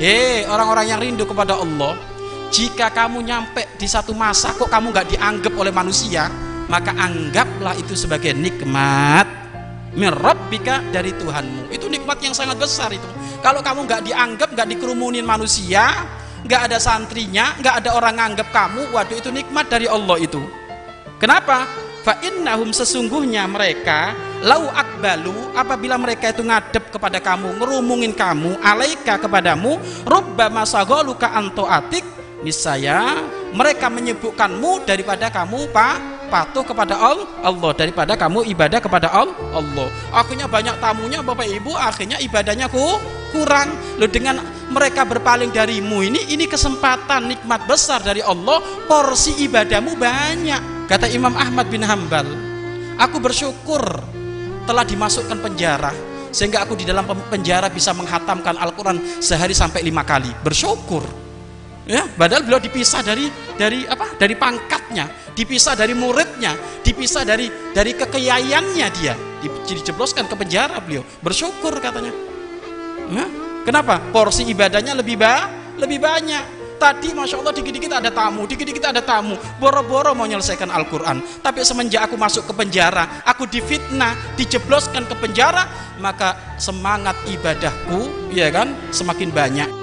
Hei orang-orang yang rindu kepada Allah Jika kamu nyampe di satu masa kok kamu nggak dianggap oleh manusia Maka anggaplah itu sebagai nikmat. Merabbika dari Tuhanmu. Itu nikmat yang sangat besar itu. Kalau kamu nggak dianggap, nggak dikerumunin manusia nggak ada santrinya, nggak ada orang nganggap kamu Waduh itu nikmat dari Allah itu. Kenapa? Fa innahum sesungguhnya mereka lau akbalu apabila mereka itu ngadep kepada kamu, ngerumungin kamu, alaika kepadamu, rubba masaghaluka anto atik, niscaya mereka menyebutkanmu daripada kamu pak patuh kepada Allah daripada kamu ibadah kepada Allah. Akhirnya banyak tamunya Bapak Ibu, akhirnya ibadahnya ku kurang. Lo dengan mereka berpaling darimu ini ini kesempatan nikmat besar dari Allah, porsi ibadahmu banyak Kata Imam Ahmad bin Hambal, aku bersyukur telah dimasukkan penjara sehingga aku di dalam penjara bisa menghatamkan Al-Quran sehari sampai lima kali. Bersyukur. Ya, padahal beliau dipisah dari dari apa? Dari pangkatnya, dipisah dari muridnya, dipisah dari dari kekiaiannya dia, dijebloskan ke penjara beliau. Bersyukur katanya. Ya, kenapa? Porsi ibadahnya lebih ba lebih banyak tadi masya Allah dikit-dikit ada tamu dikit-dikit ada tamu. Boro-boro mau menyelesaikan Al-Quran. Tapi semenjak aku masuk ke penjara aku difitnah dijebloskan ke penjara maka semangat ibadahku ya kan semakin banyak